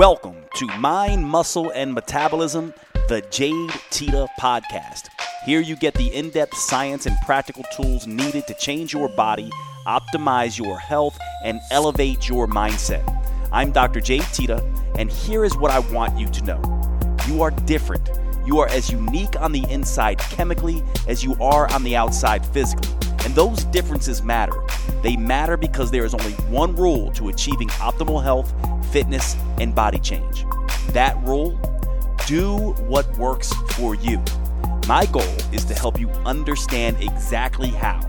Welcome to Mind, Muscle, and Metabolism, the Jade Teta Podcast. Here you get the in depth science and practical tools needed to change your body, optimize your health, and elevate your mindset. I'm Dr. Jade Teta, and here is what I want you to know you are different. You are as unique on the inside chemically as you are on the outside physically. And those differences matter. They matter because there is only one rule to achieving optimal health, fitness, and body change. That rule do what works for you. My goal is to help you understand exactly how.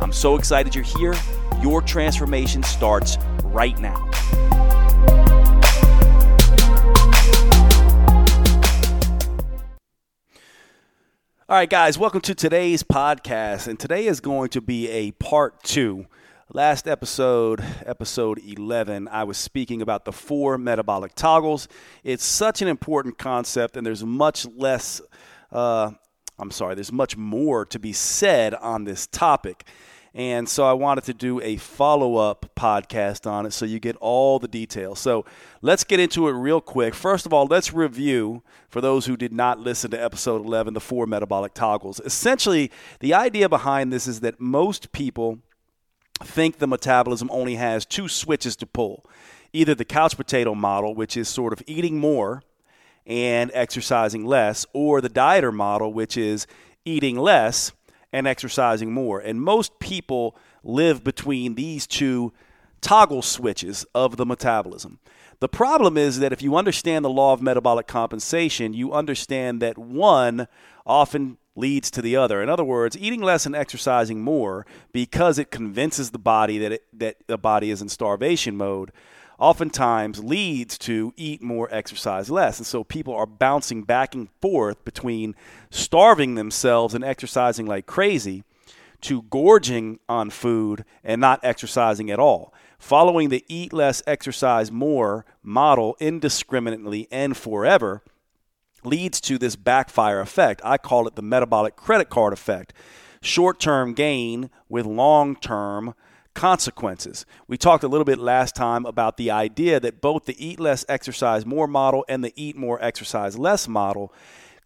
I'm so excited you're here. Your transformation starts right now. All right, guys, welcome to today's podcast. And today is going to be a part two. Last episode, episode 11, I was speaking about the four metabolic toggles. It's such an important concept, and there's much less, uh, I'm sorry, there's much more to be said on this topic. And so I wanted to do a follow up podcast on it so you get all the details. So let's get into it real quick. First of all, let's review for those who did not listen to episode 11, the four metabolic toggles. Essentially, the idea behind this is that most people think the metabolism only has two switches to pull either the couch potato model, which is sort of eating more and exercising less, or the dieter model, which is eating less and exercising more. And most people live between these two toggle switches of the metabolism. The problem is that if you understand the law of metabolic compensation, you understand that one often leads to the other. In other words, eating less and exercising more because it convinces the body that it, that the body is in starvation mode oftentimes leads to eat more, exercise less. And so people are bouncing back and forth between starving themselves and exercising like crazy to gorging on food and not exercising at all. Following the eat less, exercise more model indiscriminately and forever leads to this backfire effect. I call it the metabolic credit card effect. Short term gain with long term consequences. We talked a little bit last time about the idea that both the eat less, exercise more model and the eat more, exercise less model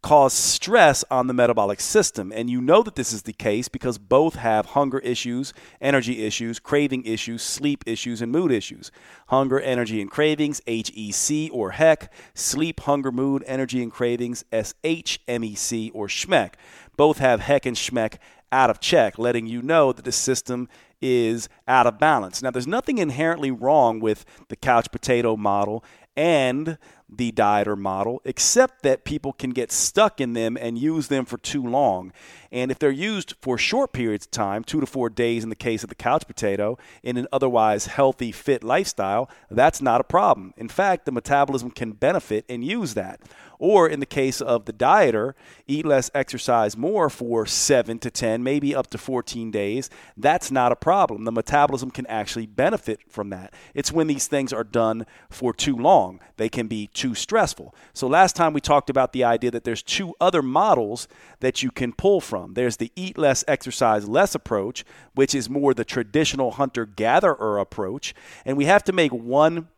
cause stress on the metabolic system. And you know that this is the case because both have hunger issues, energy issues, craving issues, sleep issues, and mood issues. Hunger, energy, and cravings, HEC or HEC. Sleep, hunger, mood, energy, and cravings, SHMEC or SHMEC. Both have HEC and SHMEC out of check, letting you know that the system is out of balance. Now, there's nothing inherently wrong with the couch potato model and the diet or model, except that people can get stuck in them and use them for too long. And if they're used for short periods of time, two to four days in the case of the couch potato, in an otherwise healthy, fit lifestyle, that's not a problem. In fact, the metabolism can benefit and use that. Or in the case of the dieter, eat less, exercise more for seven to 10, maybe up to 14 days. That's not a problem. The metabolism can actually benefit from that. It's when these things are done for too long, they can be too stressful. So last time we talked about the idea that there's two other models that you can pull from. There's the eat less, exercise less approach, which is more the traditional hunter gatherer approach. And we have to make one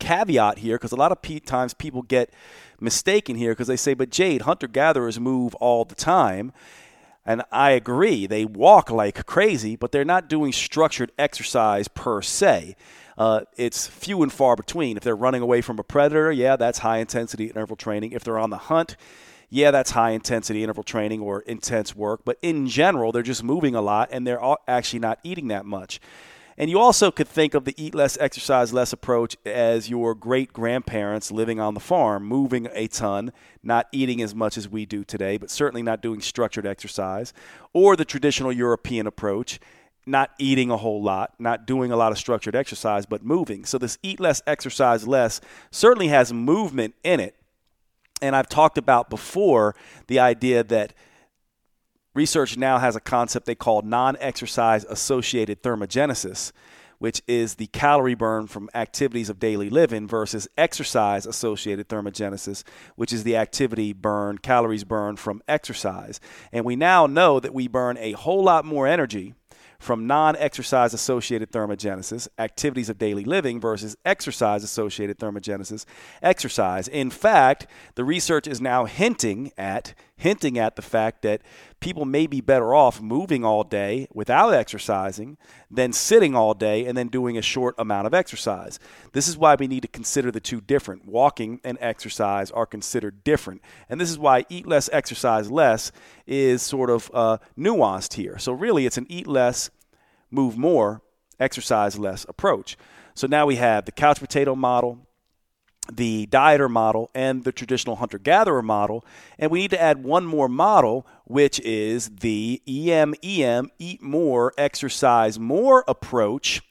caveat here because a lot of times people get mistaken here because they say, but Jade, hunter gatherers move all the time. And I agree, they walk like crazy, but they're not doing structured exercise per se. Uh, it's few and far between. If they're running away from a predator, yeah, that's high intensity interval training. If they're on the hunt, yeah, that's high intensity interval training or intense work. But in general, they're just moving a lot and they're actually not eating that much. And you also could think of the eat less, exercise less approach as your great grandparents living on the farm, moving a ton, not eating as much as we do today, but certainly not doing structured exercise, or the traditional European approach, not eating a whole lot, not doing a lot of structured exercise, but moving. So this eat less, exercise less certainly has movement in it. And I've talked about before the idea that Research now has a concept they call non exercise associated thermogenesis, which is the calorie burn from activities of daily living versus exercise associated thermogenesis, which is the activity burn, calories burned from exercise. And we now know that we burn a whole lot more energy from non exercise associated thermogenesis, activities of daily living, versus exercise associated thermogenesis, exercise. In fact, the research is now hinting at hinting at the fact that people may be better off moving all day without exercising than sitting all day and then doing a short amount of exercise. This is why we need to consider the two different. Walking and exercise are considered different. And this is why eat less, exercise less is sort of uh, nuanced here. So, really, it's an eat less, move more, exercise less approach. So now we have the couch potato model, the dieter model and the traditional hunter gatherer model. And we need to add one more model, which is the EM EM, eat more, exercise more approach.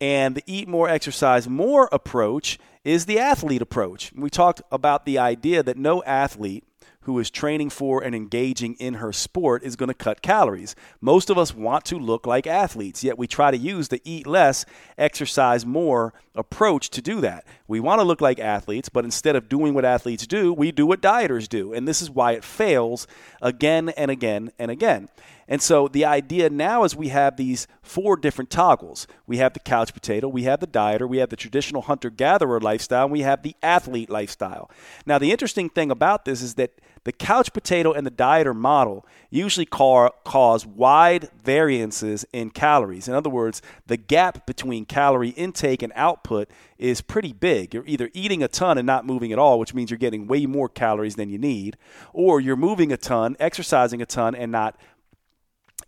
And the eat more, exercise more approach is the athlete approach. We talked about the idea that no athlete who is training for and engaging in her sport is going to cut calories. Most of us want to look like athletes, yet we try to use the eat less, exercise more approach to do that. We want to look like athletes, but instead of doing what athletes do, we do what dieters do. And this is why it fails again and again and again. And so the idea now is we have these four different toggles. We have the couch potato, we have the dieter, we have the traditional hunter gatherer lifestyle, and we have the athlete lifestyle. Now, the interesting thing about this is that the couch potato and the dieter model usually cause wide variances in calories. In other words, the gap between calorie intake and output is pretty big. You're either eating a ton and not moving at all, which means you're getting way more calories than you need, or you're moving a ton, exercising a ton, and not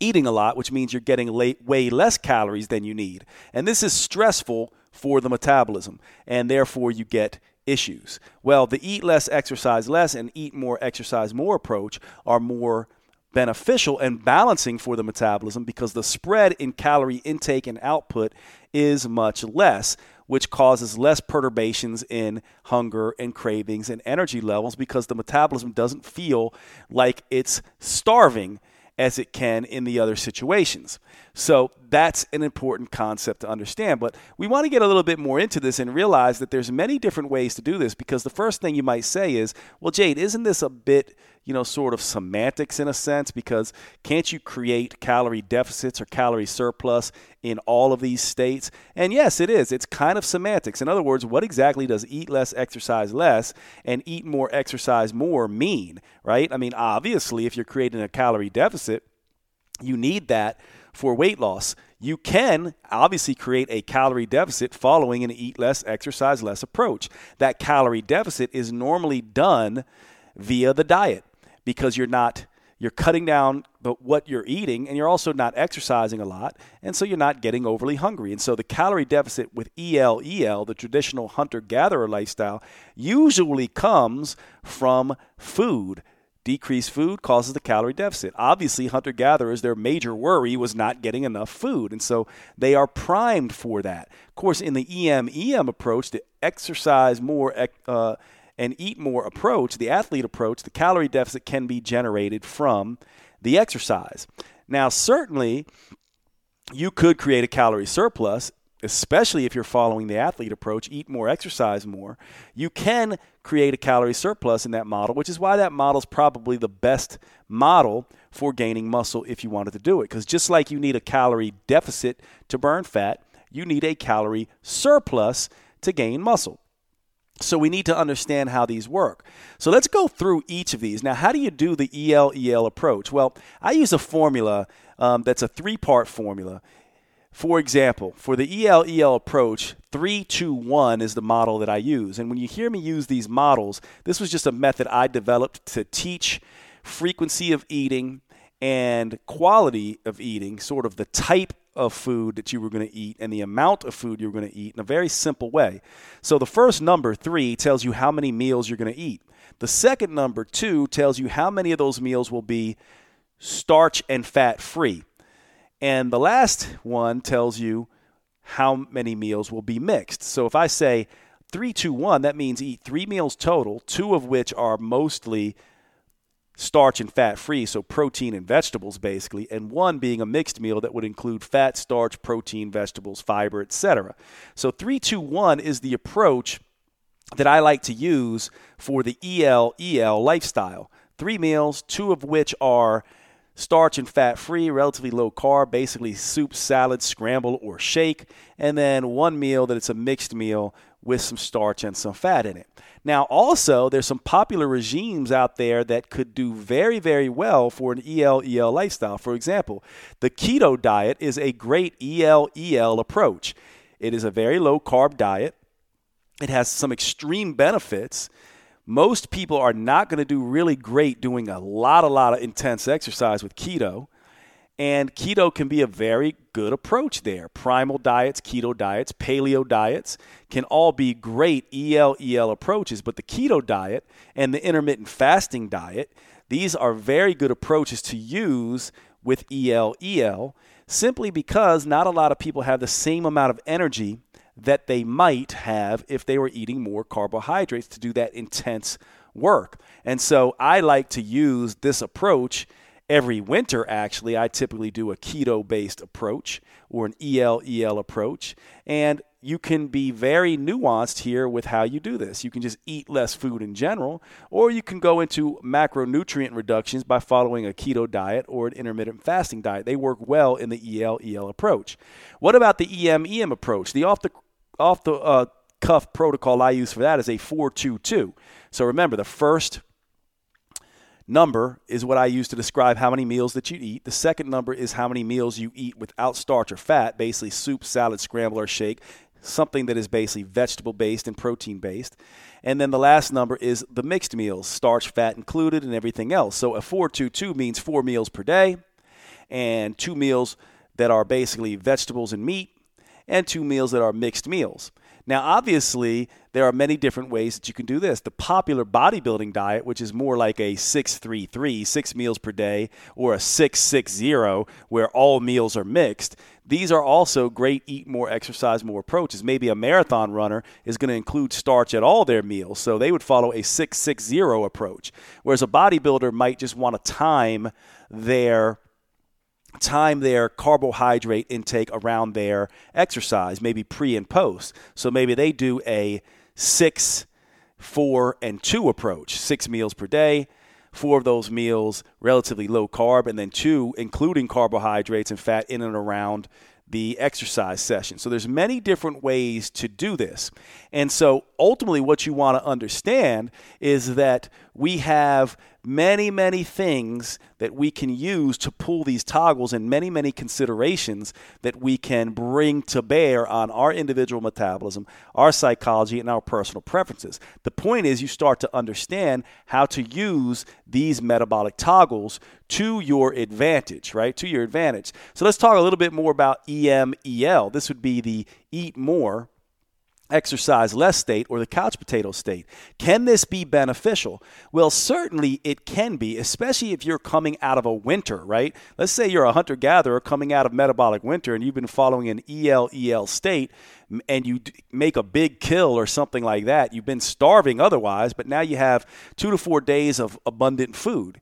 eating a lot, which means you're getting way less calories than you need. And this is stressful for the metabolism, and therefore you get issues. Well, the eat less, exercise less, and eat more, exercise more approach are more beneficial and balancing for the metabolism because the spread in calorie intake and output is much less, which causes less perturbations in hunger and cravings and energy levels because the metabolism doesn't feel like it's starving as it can in the other situations. So that's an important concept to understand. But we want to get a little bit more into this and realize that there's many different ways to do this because the first thing you might say is, well, Jade, isn't this a bit you know, sort of semantics in a sense because can't you create calorie deficits or calorie surplus in all of these states? And yes, it is. It's kind of semantics. In other words, what exactly does eat less, exercise less, and eat more, exercise more mean, right? I mean, obviously, if you're creating a calorie deficit, you need that for weight loss. You can obviously create a calorie deficit following an eat less, exercise less approach. That calorie deficit is normally done via the diet because you're not you're cutting down but what you're eating and you're also not exercising a lot and so you're not getting overly hungry. And so the calorie deficit with EL EL the traditional hunter gatherer lifestyle usually comes from food. Decreased food causes the calorie deficit. Obviously hunter gatherers their major worry was not getting enough food and so they are primed for that. Of course in the EM EM approach the exercise more uh, and eat more approach, the athlete approach, the calorie deficit can be generated from the exercise. Now, certainly, you could create a calorie surplus, especially if you're following the athlete approach, eat more, exercise more. You can create a calorie surplus in that model, which is why that model is probably the best model for gaining muscle if you wanted to do it. Because just like you need a calorie deficit to burn fat, you need a calorie surplus to gain muscle. So we need to understand how these work. So let's go through each of these. Now, how do you do the EL EL approach? Well, I use a formula um, that's a three part formula. For example, for the EL EL approach, 321 is the model that I use. And when you hear me use these models, this was just a method I developed to teach frequency of eating and quality of eating, sort of the type of food that you were going to eat and the amount of food you were going to eat in a very simple way. So the first number, three, tells you how many meals you're going to eat. The second number, two, tells you how many of those meals will be starch and fat free. And the last one tells you how many meals will be mixed. So if I say three, two, one, that means eat three meals total, two of which are mostly starch and fat free, so protein and vegetables basically, and one being a mixed meal that would include fat, starch, protein, vegetables, fiber, etc. So 321 is the approach that I like to use for the EL EL lifestyle. Three meals, two of which are starch and fat free, relatively low carb, basically soup, salad, scramble, or shake. And then one meal that it's a mixed meal with some starch and some fat in it. Now, also, there's some popular regimes out there that could do very, very well for an EL EL lifestyle. For example, the keto diet is a great EL EL approach. It is a very low carb diet, it has some extreme benefits. Most people are not going to do really great doing a lot, a lot of intense exercise with keto. And keto can be a very good approach there. Primal diets, keto diets, paleo diets can all be great EL EL approaches, but the keto diet and the intermittent fasting diet, these are very good approaches to use with EL EL simply because not a lot of people have the same amount of energy that they might have if they were eating more carbohydrates to do that intense work. And so I like to use this approach every winter, actually, I typically do a keto based approach or an EL EL approach. And you can be very nuanced here with how you do this. You can just eat less food in general, or you can go into macronutrient reductions by following a keto diet or an intermittent fasting diet. They work well in the EL EL approach. What about the EM EM approach? The off the off the uh, cuff protocol I use for that is a 422. So remember, the first number is what I use to describe how many meals that you eat. The second number is how many meals you eat without starch or fat, basically soup, salad, scramble, or shake, something that is basically vegetable based and protein based. And then the last number is the mixed meals, starch, fat included, and everything else. So a 422 means four meals per day and two meals that are basically vegetables and meat and two meals that are mixed meals. Now, obviously, there are many different ways that you can do this. The popular bodybuilding diet, which is more like a 633, six meals per day, or a 660, where all meals are mixed, these are also great eat more, exercise more approaches. Maybe a marathon runner is going to include starch at all their meals, so they would follow a 660 approach. Whereas a bodybuilder might just want to time their time their carbohydrate intake around their exercise, maybe pre and post. So maybe they do a six, four, and two approach, six meals per day. Four of those meals relatively low carb, and then two, including carbohydrates and fat in and around the exercise session. So there's many different ways to do this. And so ultimately what you want to understand is that we have many, many things that we can use to pull these toggles and many, many considerations that we can bring to bear on our individual metabolism, our psychology, and our personal preferences. The point is, you start to understand how to use these metabolic toggles to your advantage, right? To your advantage. So let's talk a little bit more about EMEL. This would be the eat more exercise less state or the couch potato state. Can this be beneficial? Well, certainly it can be, especially if you're coming out of a winter, right? Let's say you're a hunter gatherer coming out of metabolic winter and you've been following an EL EL state and you make a big kill or something like that. You've been starving otherwise, but now you have 2 to 4 days of abundant food.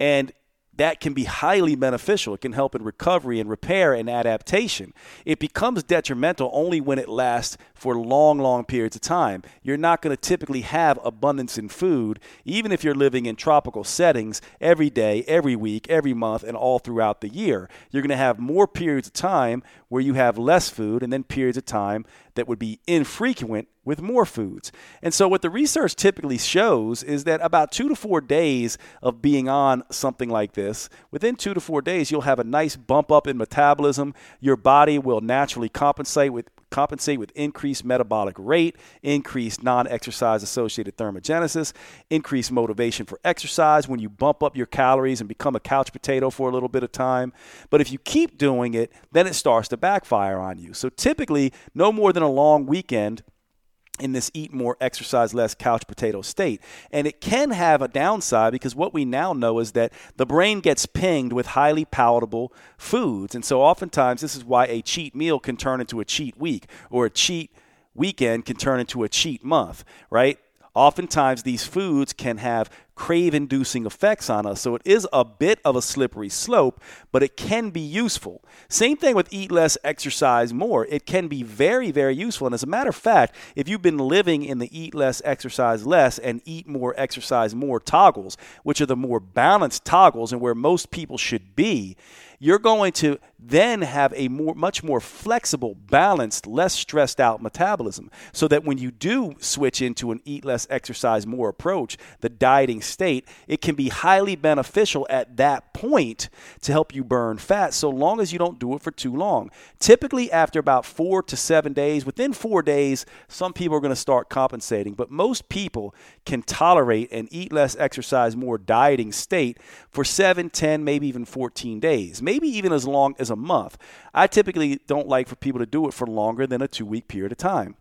And that can be highly beneficial. It can help in recovery and repair and adaptation. It becomes detrimental only when it lasts for long, long periods of time. You're not going to typically have abundance in food, even if you're living in tropical settings every day, every week, every month, and all throughout the year. You're going to have more periods of time where you have less food, and then periods of time that would be infrequent with more foods. And so, what the research typically shows is that about two to four days of being on something like this, within two to four days, you'll have a nice bump up in metabolism. Your body will naturally compensate with compensate with increased metabolic rate, increased non exercise associated thermogenesis, increased motivation for exercise when you bump up your calories and become a couch potato for a little bit of time. But if you keep doing it, then it starts to backfire on you. So typically, no more than a long weekend in this eat more, exercise less couch potato state. And it can have a downside because what we now know is that the brain gets pinged with highly palatable foods. And so oftentimes this is why a cheat meal can turn into a cheat week or a cheat weekend can turn into a cheat month, right? Oftentimes, these foods can have crave inducing effects on us. So it is a bit of a slippery slope, but it can be useful. Same thing with eat less, exercise more. It can be very, very useful. And as a matter of fact, if you've been living in the eat less, exercise less, and eat more, exercise more toggles, which are the more balanced toggles and where most people should be, you're going to then have a more, much more flexible, balanced, less stressed out metabolism. So that when you do switch into an eat less, exercise more approach, the dieting state, it can be highly beneficial at that point to help you burn fat so long as you don't do it for too long. Typically, after about four to seven days, within four days, some people are going to start compensating, but most people can tolerate an eat less, exercise more dieting state for seven, 10, maybe even 14 days, maybe even as long as a month. I typically don't like for people to do it for longer than a two week period of time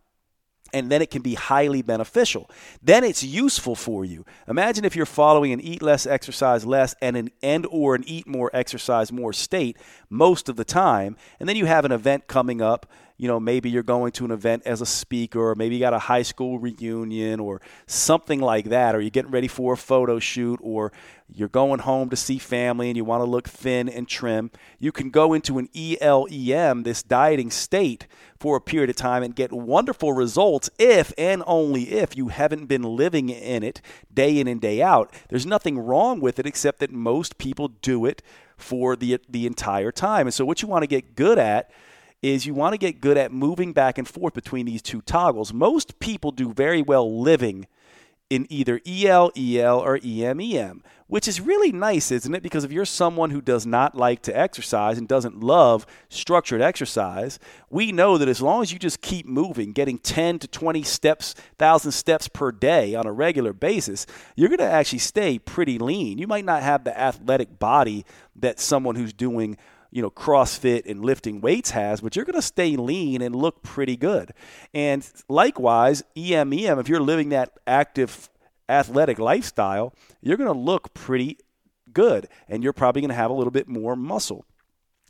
and then it can be highly beneficial. Then it's useful for you. Imagine if you're following an eat less, exercise less, and an and or an eat more, exercise more state most of the time, and then you have an event coming up you know, maybe you're going to an event as a speaker, or maybe you got a high school reunion, or something like that, or you're getting ready for a photo shoot, or you're going home to see family and you want to look thin and trim, you can go into an ELEM, this dieting state, for a period of time and get wonderful results if and only if you haven't been living in it day in and day out. There's nothing wrong with it except that most people do it for the the entire time. And so what you want to get good at is you want to get good at moving back and forth between these two toggles. Most people do very well living in either EL, EL, or EM, EM, which is really nice, isn't it? Because if you're someone who does not like to exercise and doesn't love structured exercise, we know that as long as you just keep moving, getting 10 to 20 steps, 1,000 steps per day on a regular basis, you're going to actually stay pretty lean. You might not have the athletic body that someone who's doing you know, CrossFit and lifting weights has, but you're going to stay lean and look pretty good. And likewise, EMEM, if you're living that active athletic lifestyle, you're going to look pretty good and you're probably going to have a little bit more muscle.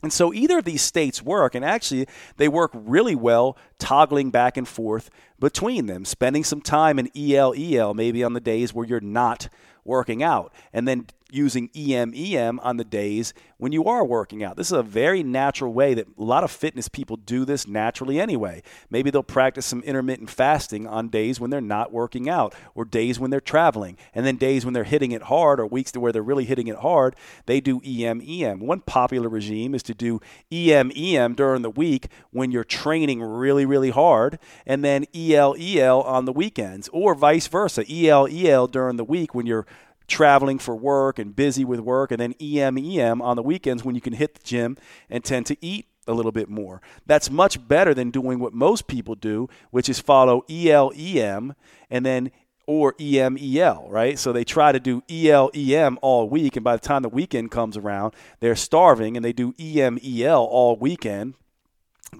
And so either of these states work, and actually they work really well toggling back and forth between them, spending some time in EL, EL, maybe on the days where you're not working out, and then using EM EM on the days when you are working out. This is a very natural way that a lot of fitness people do this naturally anyway. Maybe they'll practice some intermittent fasting on days when they're not working out or days when they're traveling. And then days when they're hitting it hard or weeks to where they're really hitting it hard, they do EM EM. One popular regime is to do EM EM during the week when you're training really really hard and then EL EL on the weekends or vice versa. EL EL during the week when you're traveling for work and busy with work, and then EM EM on the weekends when you can hit the gym and tend to eat a little bit more. That's much better than doing what most people do, which is follow EL EM and then or EM EL, right? So they try to do EL EM all week, and by the time the weekend comes around, they're starving and they do EM EL all weekend,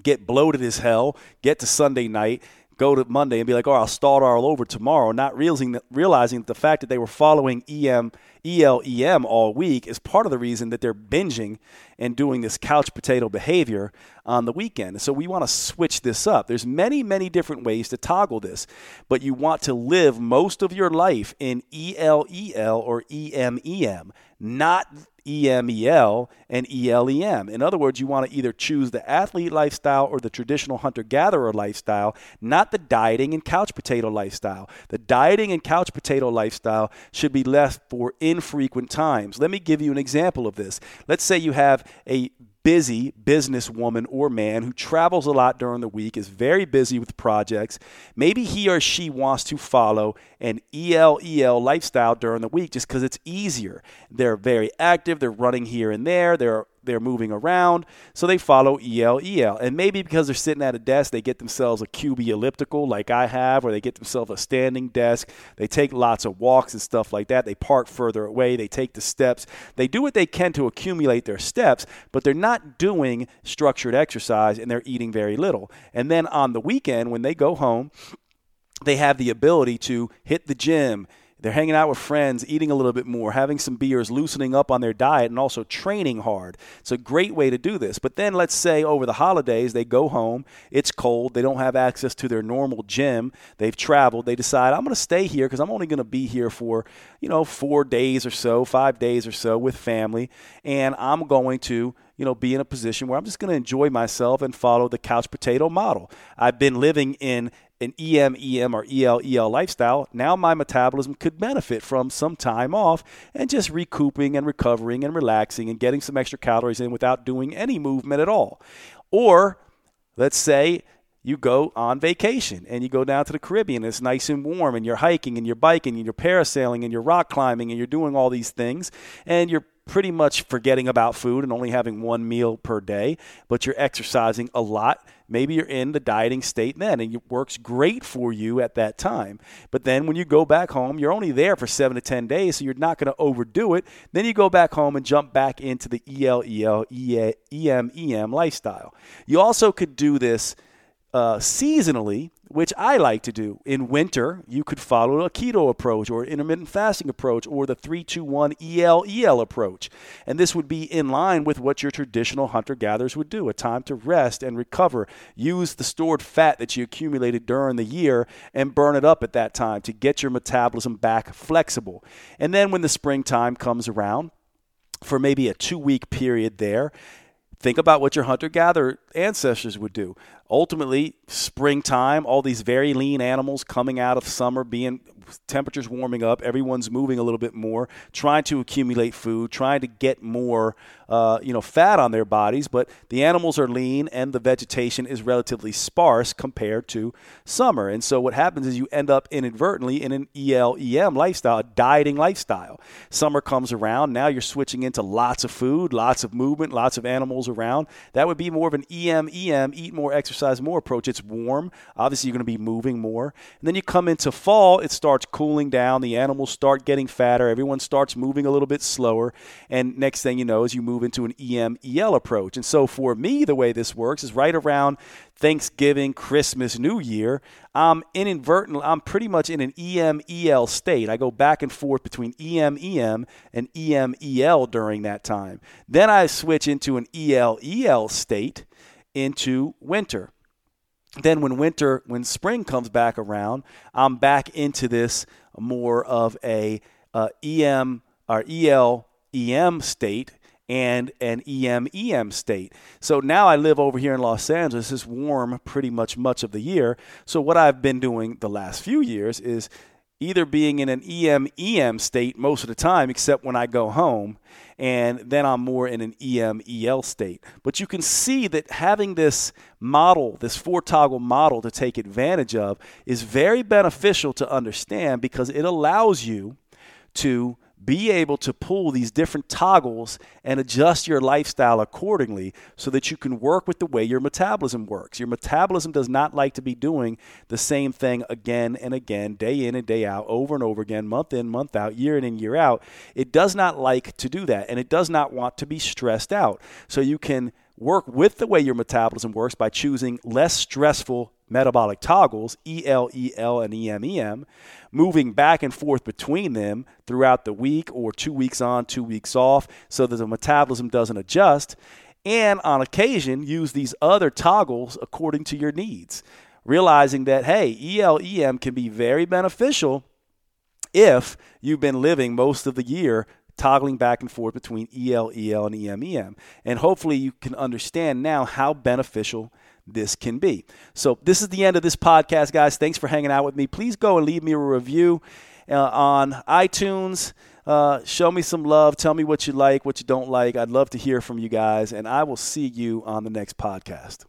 get bloated as hell, get to Sunday night, go to Monday and be like, oh, I'll start all over tomorrow, not realizing that, realizing that the fact that they were following EM, ELEM all week is part of the reason that they're binging and doing this couch potato behavior on the weekend. So we want to switch this up. There's many, many different ways to toggle this, but you want to live most of your life in ELEL or EMEM, not EMEL and ELEM. In other words, you want to either choose the athlete lifestyle or the traditional hunter gatherer lifestyle, not the dieting and couch potato lifestyle. The dieting and couch potato lifestyle should be left for infrequent times. Let me give you an example of this. Let's say you have a busy businesswoman or man who travels a lot during the week, is very busy with projects. Maybe he or she wants to follow an ELEL lifestyle during the week just because it's easier. They're very active, they're running here and there, they're they're moving around, so they follow EL EL. And maybe because they're sitting at a desk, they get themselves a Cubii elliptical like I have, or they get themselves a standing desk. They take lots of walks and stuff like that. They park further away, they take the steps. They do what they can to accumulate their steps, but they're not doing structured exercise and they're eating very little. And then on the weekend, when they go home, they have the ability to hit the gym they're hanging out with friends, eating a little bit more, having some beers, loosening up on their diet, and also training hard. It's a great way to do this. But then let's say over the holidays, they go home, it's cold, they don't have access to their normal gym, they've traveled, they decide, I'm going to stay here because I'm only going to be here for, you know, four days or so, five days or so with family, and I'm going to you know, be in a position where I'm just going to enjoy myself and follow the couch potato model. I've been living in an EM, EM, or EL, EL lifestyle. Now my metabolism could benefit from some time off and just recouping and recovering and relaxing and getting some extra calories in without doing any movement at all. Or let's say you go on vacation and you go down to the Caribbean. And It's nice and warm, and you're hiking and you're biking and you're parasailing and you're rock climbing and you're doing all these things, and you're pretty much forgetting about food and only having one meal per day, but you're exercising a lot. Maybe you're in the dieting state then, and it works great for you at that time. But then when you go back home, you're only there for seven to 10 days, so you're not going to overdo it. Then you go back home and jump back into the EL, EL, EM, EM lifestyle. You also could do this uh, seasonally, which I like to do. In winter, you could follow a keto approach or intermittent fasting approach or the 321 EL EL approach. And this would be in line with what your traditional hunter gatherers would do a time to rest and recover. Use the stored fat that you accumulated during the year and burn it up at that time to get your metabolism back flexible. And then when the springtime comes around, for maybe a two week period there, think about what your hunter gatherer ancestors would do ultimately springtime all these very lean animals coming out of summer being temperatures warming up everyone's moving a little bit more trying to accumulate food trying to get more uh, you know fat on their bodies. But the animals are lean and the vegetation is relatively sparse compared to summer. And so what happens is you end up inadvertently in an el em lifestyle a dieting lifestyle. Summer comes around now you're switching into lots of food lots of movement lots of animals around. That would be more of an em em eat more exercise exercise more approach. It's warm. Obviously, you're going to be moving more. And then you come into fall, it starts cooling down. The animals start getting fatter. Everyone starts moving a little bit slower. And next thing you know is you move into an EM EL approach. And so for me, the way this works is right around Thanksgiving, Christmas, New Year, I'm inadvertently, I'm pretty much in an EM EL state. I go back and forth between EM EM and EM EL during that time. Then I switch into an EL EL state into winter. Then when winter, when spring comes back around, I'm back into this more of a uh, EM or EL EM state and an EM EM state. So now I live over here in Los Angeles. It's warm pretty much much of the year. So what I've been doing the last few years is either being in an EM EM state most of the time, except when I go home, and then I'm more in an EM EL state. But you can see that having this model, this four toggle model to take advantage of, is very beneficial to understand because it allows you to be able to pull these different toggles and adjust your lifestyle accordingly so that you can work with the way your metabolism works. Your metabolism does not like to be doing the same thing again and again, day in and day out, over and over again, month in, month out, year in and year out. It does not like to do that, and it does not want to be stressed out. So you can work with the way your metabolism works by choosing less stressful metabolic toggles, EL, EL, and EM, EM, moving back and forth between them throughout the week or two weeks on, two weeks off, so that the metabolism doesn't adjust. And on occasion, use these other toggles according to your needs, realizing that, hey, EL, EM can be very beneficial if you've been living most of the year toggling back and forth between EL, EL, and EM, EM. And hopefully you can understand now how beneficial this can be. So, this is the end of this podcast, guys. Thanks for hanging out with me. Please go and leave me a review uh, on iTunes. Uh, show me some love. Tell me what you like, what you don't like. I'd love to hear from you guys, and I will see you on the next podcast.